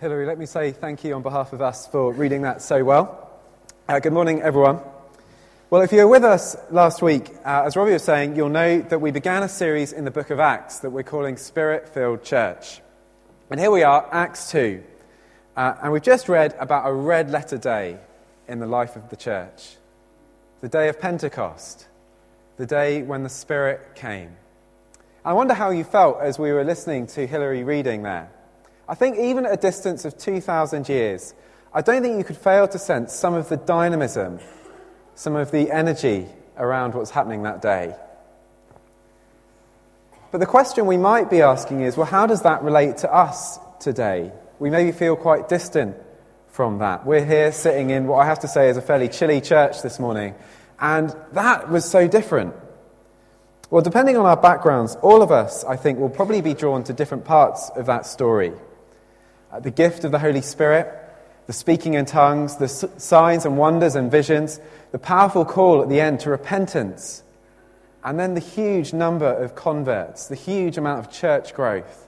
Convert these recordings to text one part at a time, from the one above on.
Hilary, let me say thank you on behalf of us for reading that so well. Uh, good morning, everyone. Well, if you were with us last week, uh, as Robbie was saying, you'll know that we began a series in the book of Acts that we're calling Spirit Filled Church. And here we are, Acts 2. Uh, and we've just read about a red letter day in the life of the church the day of Pentecost, the day when the Spirit came. I wonder how you felt as we were listening to Hilary reading there. I think even at a distance of 2,000 years, I don't think you could fail to sense some of the dynamism, some of the energy around what's happening that day. But the question we might be asking is well, how does that relate to us today? We maybe feel quite distant from that. We're here sitting in what I have to say is a fairly chilly church this morning, and that was so different. Well, depending on our backgrounds, all of us, I think, will probably be drawn to different parts of that story. Uh, the gift of the Holy Spirit, the speaking in tongues, the signs and wonders and visions, the powerful call at the end to repentance, and then the huge number of converts, the huge amount of church growth.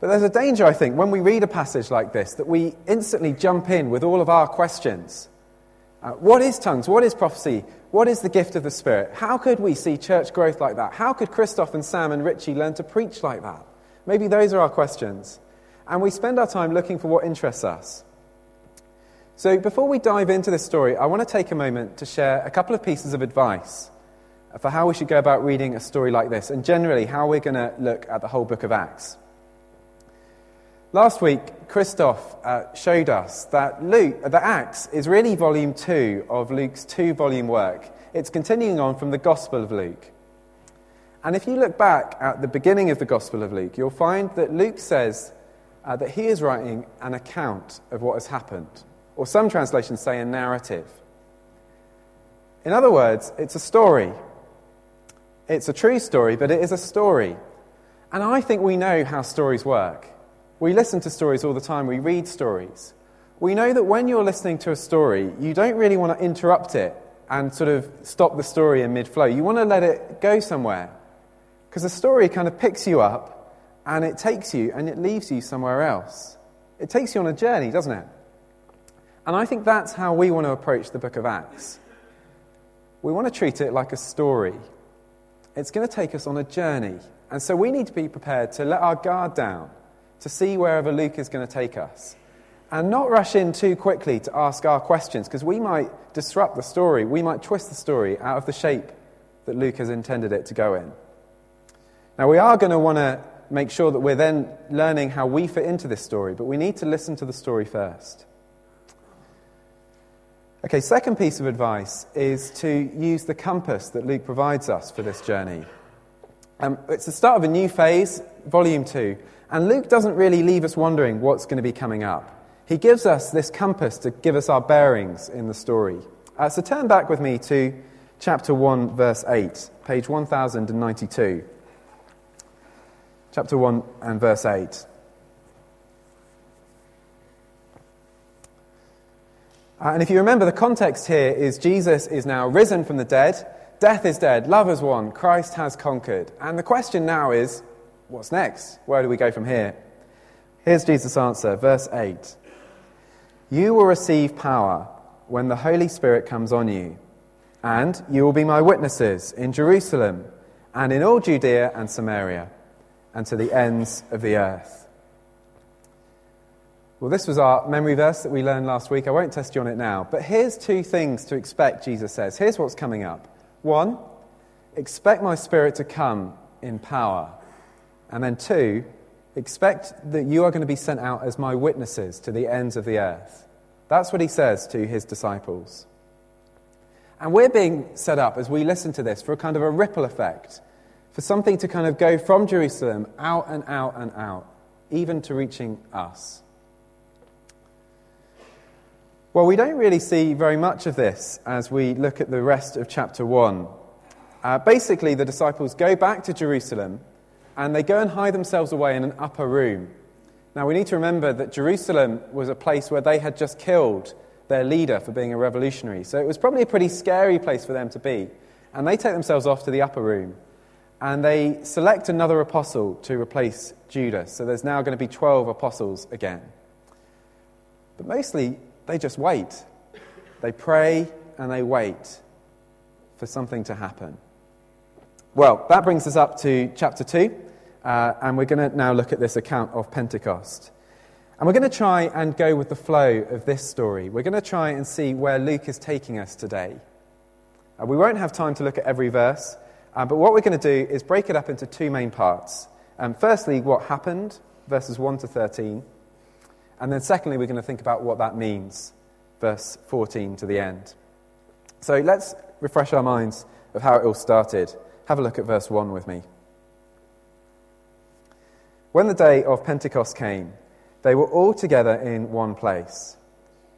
But there's a danger, I think, when we read a passage like this, that we instantly jump in with all of our questions. Uh, what is tongues? What is prophecy? What is the gift of the Spirit? How could we see church growth like that? How could Christoph and Sam and Richie learn to preach like that? Maybe those are our questions. And we spend our time looking for what interests us. So before we dive into this story, I want to take a moment to share a couple of pieces of advice for how we should go about reading a story like this, and generally how we're going to look at the whole book of Acts. Last week, Christoph uh, showed us that Luke, the Acts is really volume two of Luke's two volume work. It's continuing on from the Gospel of Luke. And if you look back at the beginning of the Gospel of Luke, you'll find that Luke says uh, that he is writing an account of what has happened, or some translations say a narrative. In other words, it's a story. It's a true story, but it is a story. And I think we know how stories work. We listen to stories all the time, we read stories. We know that when you're listening to a story, you don't really want to interrupt it and sort of stop the story in mid flow. You want to let it go somewhere. Because the story kind of picks you up and it takes you and it leaves you somewhere else. It takes you on a journey, doesn't it? And I think that's how we want to approach the book of Acts. We want to treat it like a story. It's going to take us on a journey. And so we need to be prepared to let our guard down, to see wherever Luke is going to take us. And not rush in too quickly to ask our questions, because we might disrupt the story. We might twist the story out of the shape that Luke has intended it to go in. Now, we are going to want to make sure that we're then learning how we fit into this story, but we need to listen to the story first. Okay, second piece of advice is to use the compass that Luke provides us for this journey. Um, it's the start of a new phase, volume two, and Luke doesn't really leave us wondering what's going to be coming up. He gives us this compass to give us our bearings in the story. Uh, so turn back with me to chapter 1, verse 8, page 1092 chapter 1 and verse 8. Uh, and if you remember, the context here is Jesus is now risen from the dead, death is dead, love has won, Christ has conquered. And the question now is what's next? Where do we go from here? Here's Jesus' answer, verse 8 You will receive power when the Holy Spirit comes on you, and you will be my witnesses in Jerusalem and in all Judea and Samaria and to the ends of the earth. Well, this was our memory verse that we learned last week. I won't test you on it now. But here's two things to expect, Jesus says. Here's what's coming up. One, expect my spirit to come in power. And then two, expect that you are going to be sent out as my witnesses to the ends of the earth. That's what he says to his disciples. And we're being set up as we listen to this for a kind of a ripple effect for something to kind of go from Jerusalem out and out and out, even to reaching us. Well, we don't really see very much of this as we look at the rest of chapter 1. Uh, basically, the disciples go back to Jerusalem and they go and hide themselves away in an upper room. Now, we need to remember that Jerusalem was a place where they had just killed their leader for being a revolutionary. So it was probably a pretty scary place for them to be. And they take themselves off to the upper room. And they select another apostle to replace Judas. So there's now going to be 12 apostles again. But mostly, they just wait. They pray and they wait for something to happen. Well, that brings us up to chapter 2, uh, and we're going to now look at this account of Pentecost. And we're going to try and go with the flow of this story. We're going to try and see where Luke is taking us today. Uh, we won't have time to look at every verse, uh, but what we're going to do is break it up into two main parts. Um, firstly, what happened, verses 1 to 13. And then secondly, we're going to think about what that means, verse 14 to the end. So let's refresh our minds of how it all started. Have a look at verse 1 with me. When the day of Pentecost came, they were all together in one place.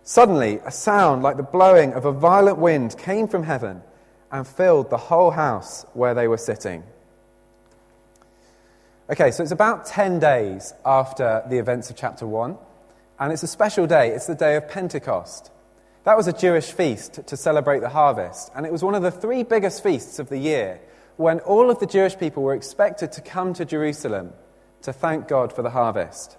Suddenly, a sound like the blowing of a violent wind came from heaven and filled the whole house where they were sitting. Okay, so it's about 10 days after the events of chapter 1, and it's a special day. It's the day of Pentecost. That was a Jewish feast to celebrate the harvest, and it was one of the three biggest feasts of the year when all of the Jewish people were expected to come to Jerusalem to thank God for the harvest.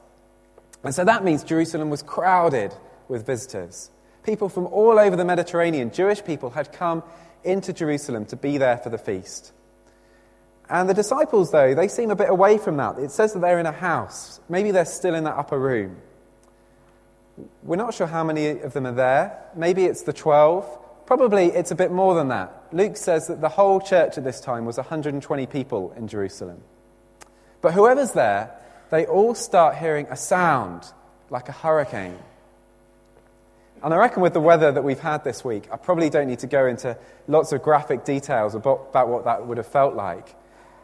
And so that means Jerusalem was crowded with visitors. People from all over the Mediterranean, Jewish people, had come into Jerusalem to be there for the feast. And the disciples, though, they seem a bit away from that. It says that they're in a house. Maybe they're still in that upper room. We're not sure how many of them are there. Maybe it's the 12. Probably it's a bit more than that. Luke says that the whole church at this time was 120 people in Jerusalem. But whoever's there, they all start hearing a sound like a hurricane. And I reckon with the weather that we've had this week, I probably don't need to go into lots of graphic details about, about what that would have felt like.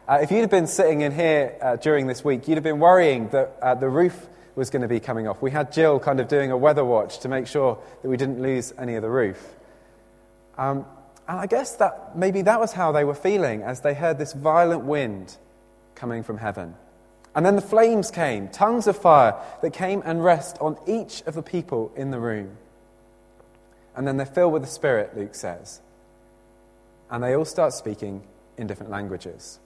Uh, if you'd have been sitting in here uh, during this week, you'd have been worrying that uh, the roof was going to be coming off. We had Jill kind of doing a weather watch to make sure that we didn't lose any of the roof. Um, and I guess that maybe that was how they were feeling as they heard this violent wind coming from heaven. And then the flames came, tongues of fire that came and rest on each of the people in the room. And then they're filled with the Spirit, Luke says. And they all start speaking in different languages.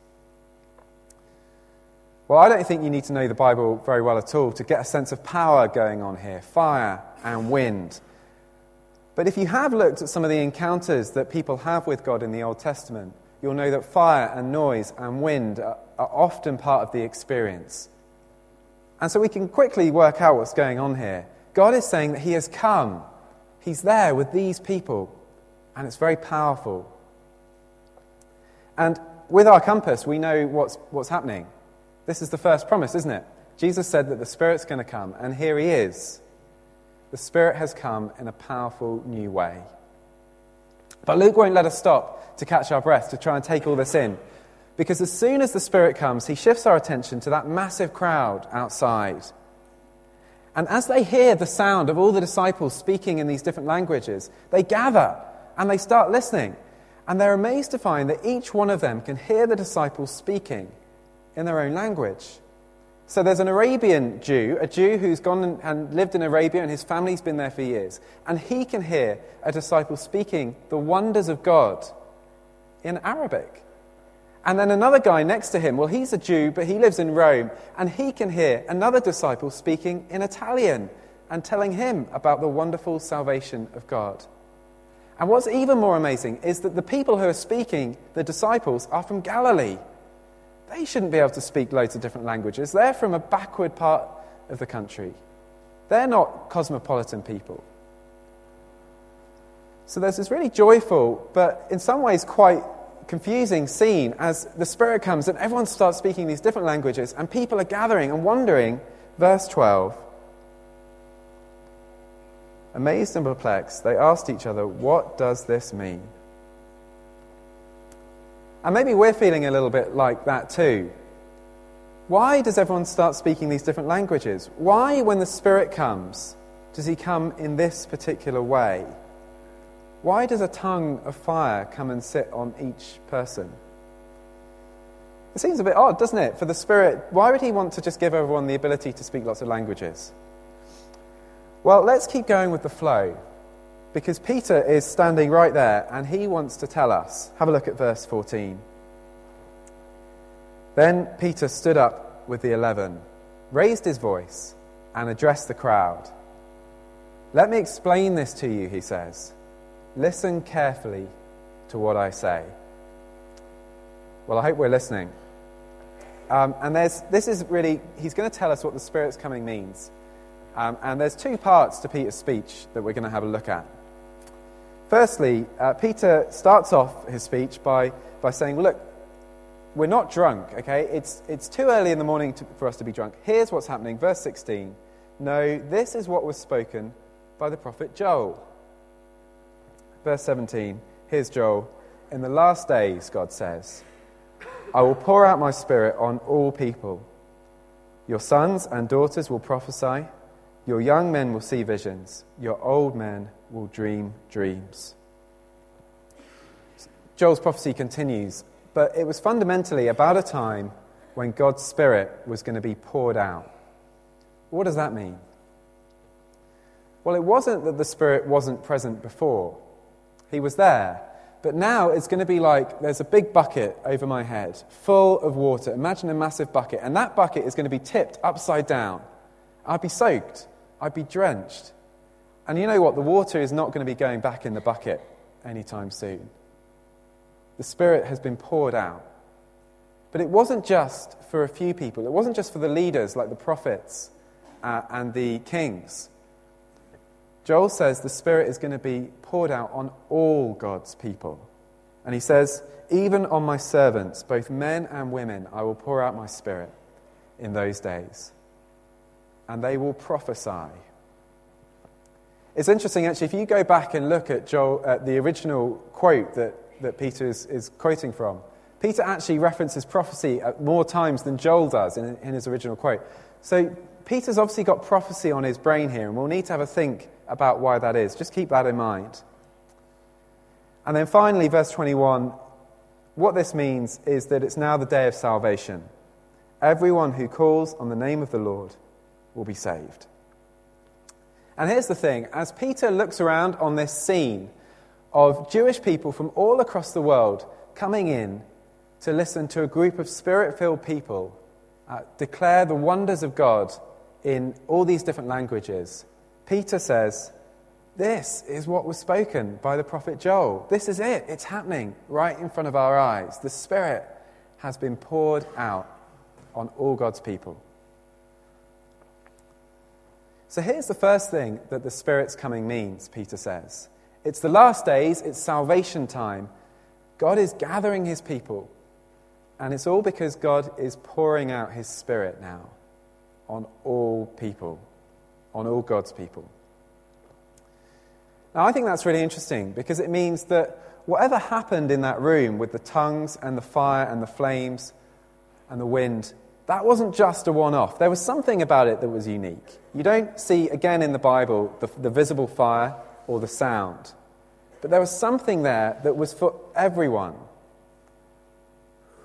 Well, I don't think you need to know the Bible very well at all to get a sense of power going on here fire and wind. But if you have looked at some of the encounters that people have with God in the Old Testament, you'll know that fire and noise and wind are, are often part of the experience. And so we can quickly work out what's going on here. God is saying that He has come He's there with these people, and it's very powerful. And with our compass, we know what's, what's happening. This is the first promise, isn't it? Jesus said that the Spirit's going to come, and here he is. The Spirit has come in a powerful new way. But Luke won't let us stop to catch our breath, to try and take all this in. Because as soon as the Spirit comes, he shifts our attention to that massive crowd outside. And as they hear the sound of all the disciples speaking in these different languages, they gather and they start listening. And they're amazed to find that each one of them can hear the disciples speaking in their own language. So there's an Arabian Jew, a Jew who's gone and lived in Arabia and his family's been there for years. And he can hear a disciple speaking the wonders of God in Arabic. And then another guy next to him, well, he's a Jew, but he lives in Rome, and he can hear another disciple speaking in Italian and telling him about the wonderful salvation of God. And what's even more amazing is that the people who are speaking, the disciples, are from Galilee. They shouldn't be able to speak loads of different languages. They're from a backward part of the country. They're not cosmopolitan people. So there's this really joyful, but in some ways quite confusing scene as the Spirit comes and everyone starts speaking these different languages and people are gathering and wondering. Verse 12. Amazed and perplexed, they asked each other, What does this mean? And maybe we're feeling a little bit like that too. Why does everyone start speaking these different languages? Why, when the Spirit comes, does he come in this particular way? Why does a tongue of fire come and sit on each person? It seems a bit odd, doesn't it? For the Spirit, why would He want to just give everyone the ability to speak lots of languages? Well, let's keep going with the flow. Because Peter is standing right there and he wants to tell us. Have a look at verse 14. Then Peter stood up with the eleven, raised his voice, and addressed the crowd. Let me explain this to you, he says. Listen carefully to what I say. Well, I hope we're listening. Um, and this is really, he's going to tell us what the Spirit's coming means. Um, and there's two parts to Peter's speech that we're going to have a look at. Firstly, uh, Peter starts off his speech by, by saying, Look, we're not drunk, okay? It's, it's too early in the morning to, for us to be drunk. Here's what's happening. Verse 16. No, this is what was spoken by the prophet Joel. Verse 17. Here's Joel. In the last days, God says, I will pour out my spirit on all people. Your sons and daughters will prophesy. Your young men will see visions. Your old men will dream dreams. Joel's prophecy continues, but it was fundamentally about a time when God's Spirit was going to be poured out. What does that mean? Well, it wasn't that the Spirit wasn't present before, He was there. But now it's going to be like there's a big bucket over my head full of water. Imagine a massive bucket, and that bucket is going to be tipped upside down. I'd be soaked, I'd be drenched. And you know what? The water is not going to be going back in the bucket anytime soon. The Spirit has been poured out. But it wasn't just for a few people, it wasn't just for the leaders like the prophets uh, and the kings. Joel says the Spirit is going to be poured out on all God's people. And he says, Even on my servants, both men and women, I will pour out my Spirit in those days. And they will prophesy. It's interesting, actually, if you go back and look at Joel, at the original quote that, that Peter is, is, quoting from, Peter actually references prophecy uh, more times than Joel does in, in his original quote. So Peter's obviously got prophecy on his brain here, and we'll need to have a think about why that is. Just keep that in mind. And then finally, verse 21 what this means is that it's now the day of salvation. Everyone who calls on the name of the Lord will be saved. And here's the thing as Peter looks around on this scene of Jewish people from all across the world coming in to listen to a group of spirit filled people uh, declare the wonders of God in all these different languages, Peter says, This is what was spoken by the prophet Joel. This is it. It's happening right in front of our eyes. The Spirit has been poured out on all God's people. So here's the first thing that the Spirit's coming means, Peter says. It's the last days, it's salvation time. God is gathering his people, and it's all because God is pouring out his Spirit now on all people, on all God's people. Now, I think that's really interesting because it means that whatever happened in that room with the tongues and the fire and the flames and the wind, that wasn't just a one off. There was something about it that was unique. You don't see, again in the Bible, the, the, visible fire or the sound. But there was something there that was for everyone.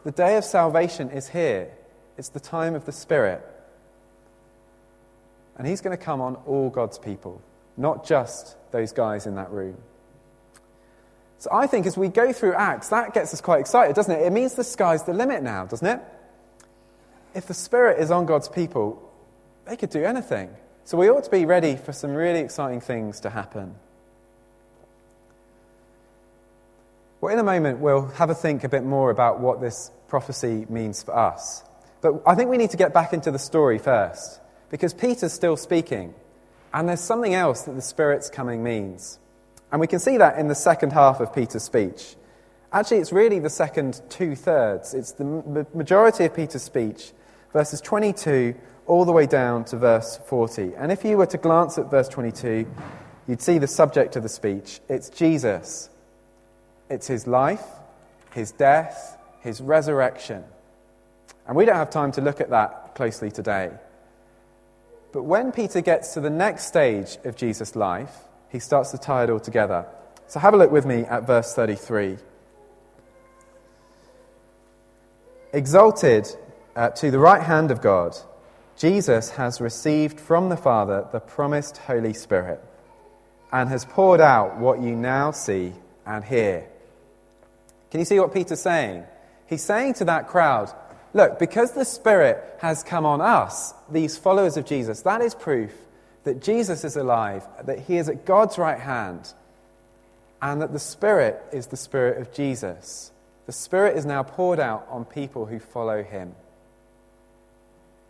The day of salvation is here, it's the time of the Spirit. And He's going to come on all God's people, not just those guys in that room. So I think as we go through Acts, that gets us quite excited, doesn't it? It means the sky's the limit now, doesn't it? if the Spirit is on God's people, they could do anything. So we ought to be ready for some really exciting things to happen. Well, in a moment, we'll have a think a bit more about what this prophecy means for us. But I think we need to get back into the story first, because Peter's still speaking, and there's something else that the Spirit's coming means. And we can see that in the second half of Peter's speech. Actually, it's really the second two thirds. It's the majority of Peter's speech verses 22 all the way down to verse 40. And if you were to glance at verse 22, you'd see the subject of the speech. It's Jesus. It's his life, his death, his resurrection. And we don't have time to look at that closely today. But when Peter gets to the next stage of Jesus' life, he starts to tie it all together. So have a look with me at verse 33. Exalted uh, to the right hand of God, Jesus has received from the Father the promised Holy Spirit and has poured out what you now see and hear. Can you see what Peter's saying? He's saying to that crowd, look, because the Spirit has come on us, these followers of Jesus, that is proof that Jesus is alive, that he is at God's right hand, and that the Spirit is the Spirit of Jesus. The Spirit is now poured out on people who follow him.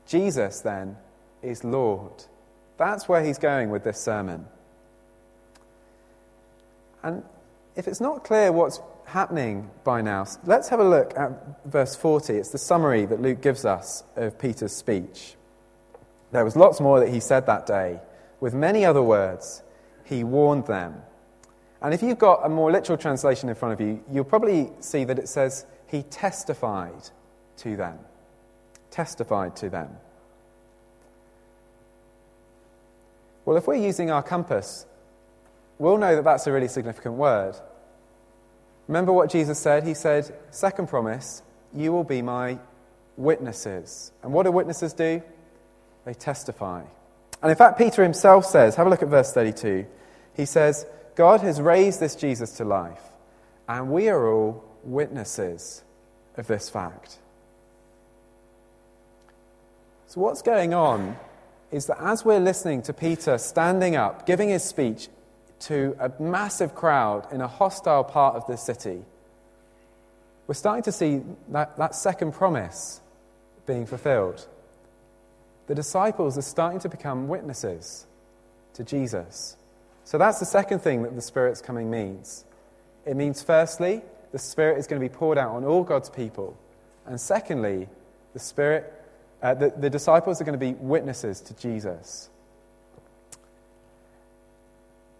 Jesus, then, is Lord. That's where he's going with this sermon. And if it's not clear what's happening by now, let's have a look at verse 40. It's the summary that Luke gives us of Peter's speech. There was lots more that he said that day. With many other words, he warned them. And if you've got a more literal translation in front of you, you'll probably see that it says, He testified to them. Testified to them. Well, if we're using our compass, we'll know that that's a really significant word. Remember what Jesus said? He said, Second promise, you will be my witnesses. And what do witnesses do? They testify. And in fact, Peter himself says, have a look at verse 32. He says, God has raised this Jesus to life, and we are all witnesses of this fact. So, what's going on is that as we're listening to Peter standing up, giving his speech to a massive crowd in a hostile part of the city, we're starting to see that, that second promise being fulfilled. The disciples are starting to become witnesses to Jesus. So that's the second thing that the Spirit's coming means. It means, firstly, the Spirit is going to be poured out on all God's people. And secondly, the Spirit uh, the, the disciples are going to be witnesses to Jesus.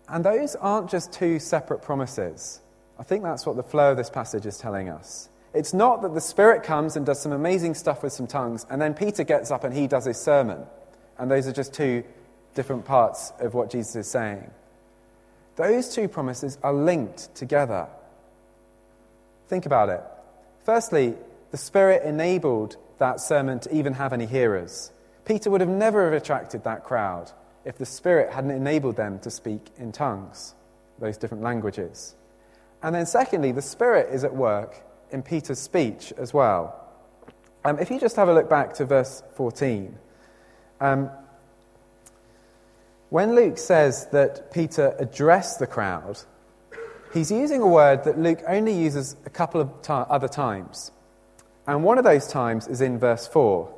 And those aren't just two separate promises. I think that's what the flow of this passage is telling us. It's not that the Spirit comes and does some amazing stuff with some tongues, and then Peter gets up and he does his sermon. And those are just two different parts of what Jesus is saying. Those two promises are linked together. Think about it. Firstly, the Spirit enabled that sermon to even have any hearers. Peter would have never have attracted that crowd if the Spirit hadn't enabled them to speak in tongues, those different languages. And then, secondly, the Spirit is at work in Peter's speech as well. Um, if you just have a look back to verse 14, um, when Luke says that Peter addressed the crowd, he's using a word that Luke only uses a couple of ta- other times. And one of those times is in verse 4,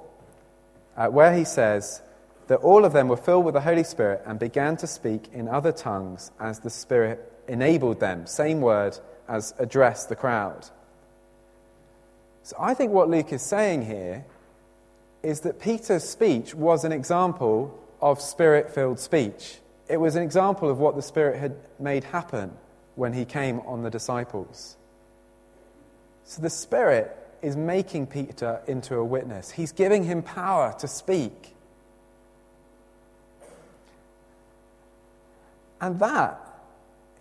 uh, where he says that all of them were filled with the Holy Spirit and began to speak in other tongues as the Spirit enabled them. Same word as address the crowd. So I think what Luke is saying here is that Peter's speech was an example of spirit filled speech. It was an example of what the Spirit had made happen when he came on the disciples. So the Spirit is making Peter into a witness. He's giving him power to speak. And that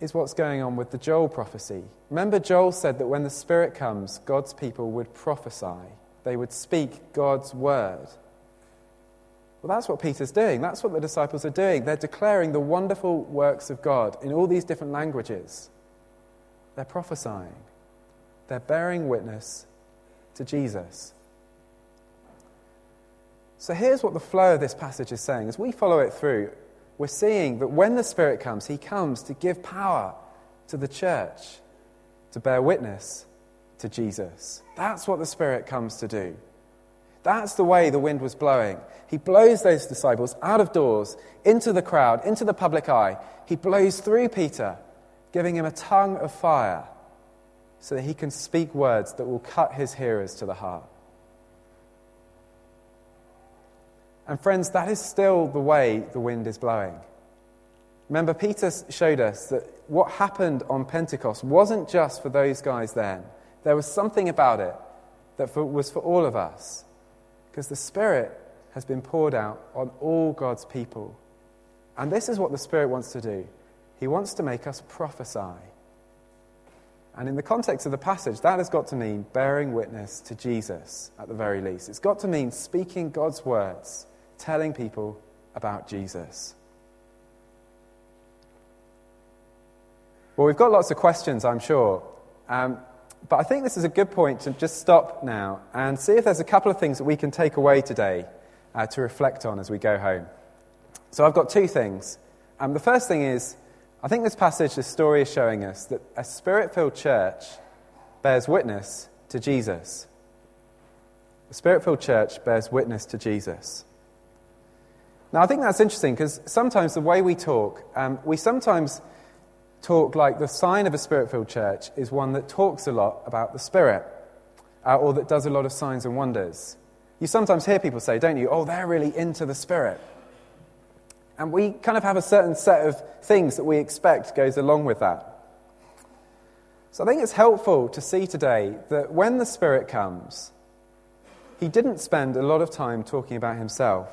is what's going on with the Joel prophecy. Remember, Joel said that when the Spirit comes, God's people would prophesy, they would speak God's word. Well, that's what Peter's doing. That's what the disciples are doing. They're declaring the wonderful works of God in all these different languages. They're prophesying, they're bearing witness to Jesus. So here's what the flow of this passage is saying. As we follow it through, we're seeing that when the Spirit comes, He comes to give power to the church, to bear witness to Jesus. That's what the Spirit comes to do. That's the way the wind was blowing. He blows those disciples out of doors, into the crowd, into the public eye. He blows through Peter, giving him a tongue of fire so that he can speak words that will cut his hearers to the heart. And, friends, that is still the way the wind is blowing. Remember, Peter showed us that what happened on Pentecost wasn't just for those guys then. There was something about it that for, was for all of us. Because the Spirit has been poured out on all God's people. And this is what the Spirit wants to do He wants to make us prophesy. And in the context of the passage, that has got to mean bearing witness to Jesus at the very least. It's got to mean speaking God's words, telling people about Jesus. Well, we've got lots of questions, I'm sure. Um, but I think this is a good point to just stop now and see if there's a couple of things that we can take away today uh, to reflect on as we go home. So I've got two things. Um, the first thing is, I think this passage, this story is showing us that a spirit filled church bears witness to Jesus. A spirit filled church bears witness to Jesus. Now, I think that's interesting because sometimes the way we talk, um, we sometimes talk like the sign of a spirit filled church is one that talks a lot about the Spirit uh, or that does a lot of signs and wonders. You sometimes hear people say, don't you, oh, they're really into the Spirit. And we kind of have a certain set of things that we expect goes along with that. So I think it's helpful to see today that when the Spirit comes, he didn't spend a lot of time talking about himself.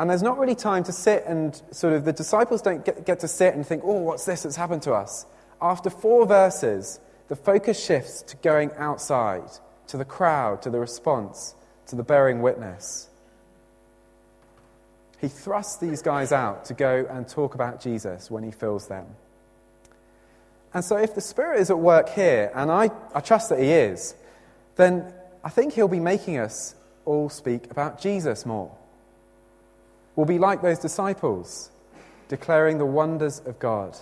And there's not really time to sit and sort of, the disciples don't get, get to sit and think, oh, what's this that's happened to us? After four verses, the focus shifts to going outside, to the crowd, to the response, to the bearing witness. He thrusts these guys out to go and talk about Jesus when he fills them. And so, if the Spirit is at work here, and I, I trust that He is, then I think He'll be making us all speak about Jesus more. We'll be like those disciples, declaring the wonders of God.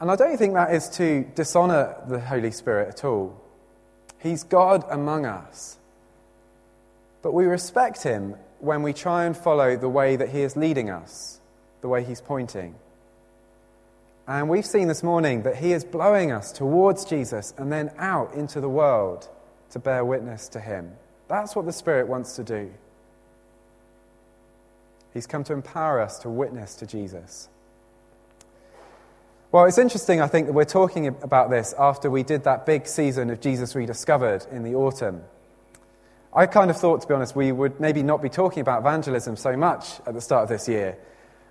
And I don't think that is to dishonor the Holy Spirit at all. He's God among us. But we respect Him when we try and follow the way that He is leading us, the way He's pointing. And we've seen this morning that He is blowing us towards Jesus and then out into the world to bear witness to Him. That's what the Spirit wants to do. He's come to empower us to witness to Jesus. Well, it's interesting, I think, that we're talking about this after we did that big season of Jesus Rediscovered in the autumn. I kind of thought, to be honest, we would maybe not be talking about evangelism so much at the start of this year,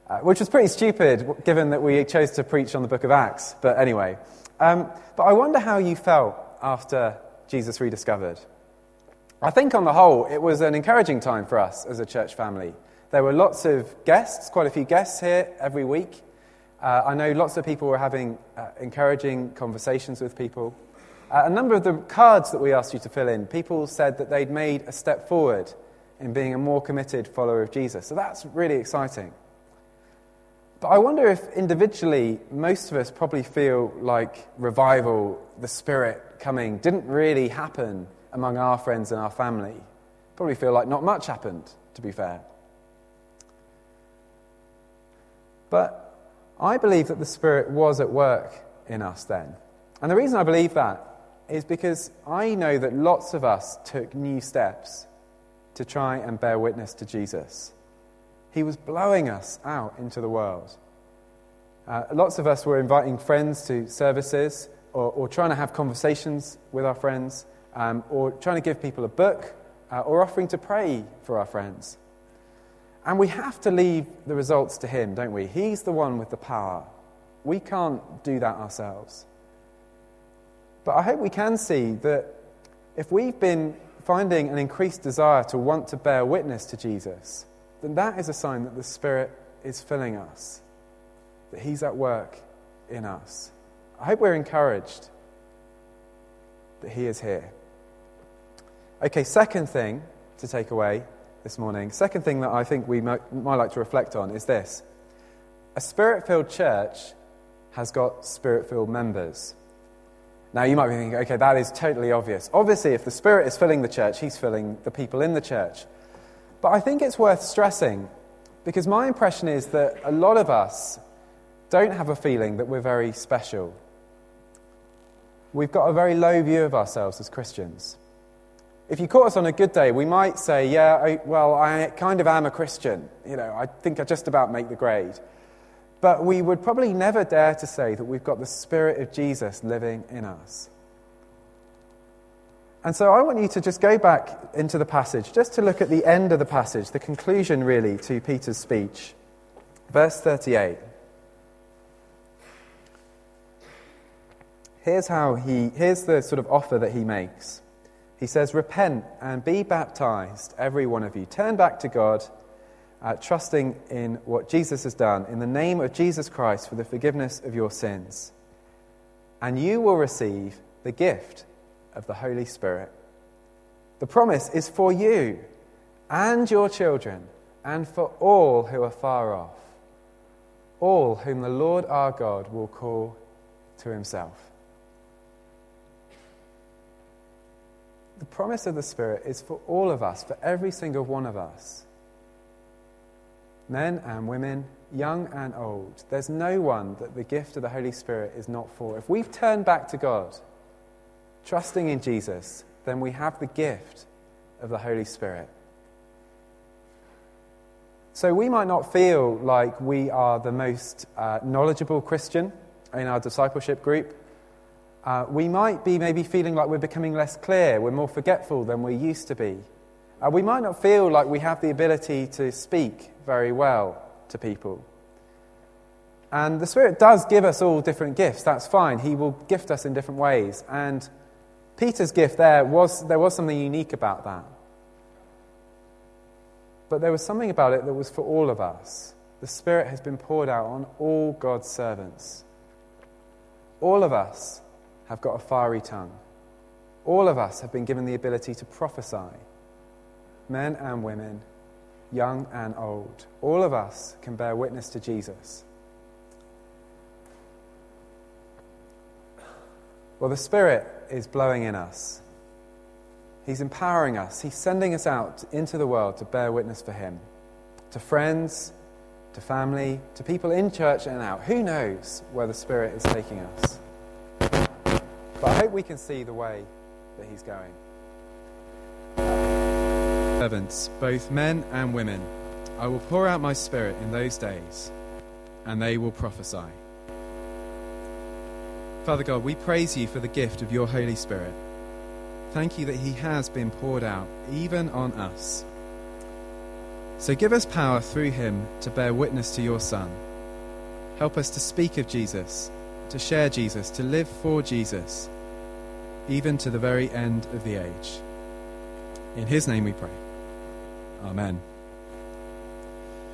uh, which was pretty stupid given that we chose to preach on the book of Acts. But anyway, um, but I wonder how you felt after Jesus Rediscovered. I think on the whole, it was an encouraging time for us as a church family. There were lots of guests, quite a few guests here every week. Uh, I know lots of people were having uh, encouraging conversations with people. Uh, a number of the cards that we asked you to fill in, people said that they'd made a step forward in being a more committed follower of Jesus. So that's really exciting. But I wonder if individually, most of us probably feel like revival, the Spirit coming, didn't really happen among our friends and our family. Probably feel like not much happened, to be fair. But I believe that the Spirit was at work in us then. And the reason I believe that is because I know that lots of us took new steps to try and bear witness to Jesus. He was blowing us out into the world. Uh, lots of us were inviting friends to services or, or trying to have conversations with our friends um, or trying to give people a book uh, or offering to pray for our friends. And we have to leave the results to Him, don't we? He's the one with the power. We can't do that ourselves. But I hope we can see that if we've been finding an increased desire to want to bear witness to Jesus, then that is a sign that the Spirit is filling us, that He's at work in us. I hope we're encouraged that He is here. Okay, second thing to take away this morning. Second thing that I think we might, might like to reflect on is this a spirit filled church has got spirit filled members. Now, you might be thinking, okay, that is totally obvious. Obviously, if the Spirit is filling the church, He's filling the people in the church. But I think it's worth stressing because my impression is that a lot of us don't have a feeling that we're very special. We've got a very low view of ourselves as Christians. If you caught us on a good day, we might say, Yeah, I, well, I kind of am a Christian. You know, I think I just about make the grade. But we would probably never dare to say that we've got the Spirit of Jesus living in us. And so I want you to just go back into the passage, just to look at the end of the passage, the conclusion really to Peter's speech. Verse 38. Here's how he here's the sort of offer that he makes. He says, Repent and be baptized, every one of you. Turn back to God, uh, trusting in what Jesus has done, in the name of Jesus Christ for the forgiveness of your sins. and you will receive the gift of the Holy Spirit. The promise is for you and your children and for all who are far off, all whom the Lord our God will call to himself. The promise of the Spirit is for all of us, for every single one of us. Men and women, young and old. There's no one that the gift of the Holy Spirit is not for. If we've turned back to God, trusting in Jesus, then we have the gift of the Holy Spirit. So we might not feel like we are the most uh, knowledgeable Christian in our discipleship group. Uh, we might be maybe feeling like we're becoming less clear, we're more forgetful than we used to be. Uh, we might not feel like we have the ability to speak very well to people. And the Spirit does give us all different gifts, that's fine. He will gift us in different ways. And Peter's gift there was, there was something unique about that. But there was something about it that was for all of us. The Spirit has been poured out on all God's servants. All of us have got a fiery tongue. All of us have been given the ability to prophesy, men and women, young and old. All of us can bear witness to Jesus. Well, the Spirit is blowing in us. He's empowering us. He's sending us out into the world to bear witness for Him. To friends, to family, to people in church and out. Who knows where the Spirit is taking us? But I hope we can see the way that he's going. Servants, both men and women, I will pour out my spirit in those days, and they will prophesy. Father God, we praise you for the gift of your Holy Spirit. Thank you that he has been poured out, even on us. So give us power through him to bear witness to your Son. Help us to speak of Jesus to share Jesus, to live for Jesus, even to the very end of the age. In his name we pray. Amen.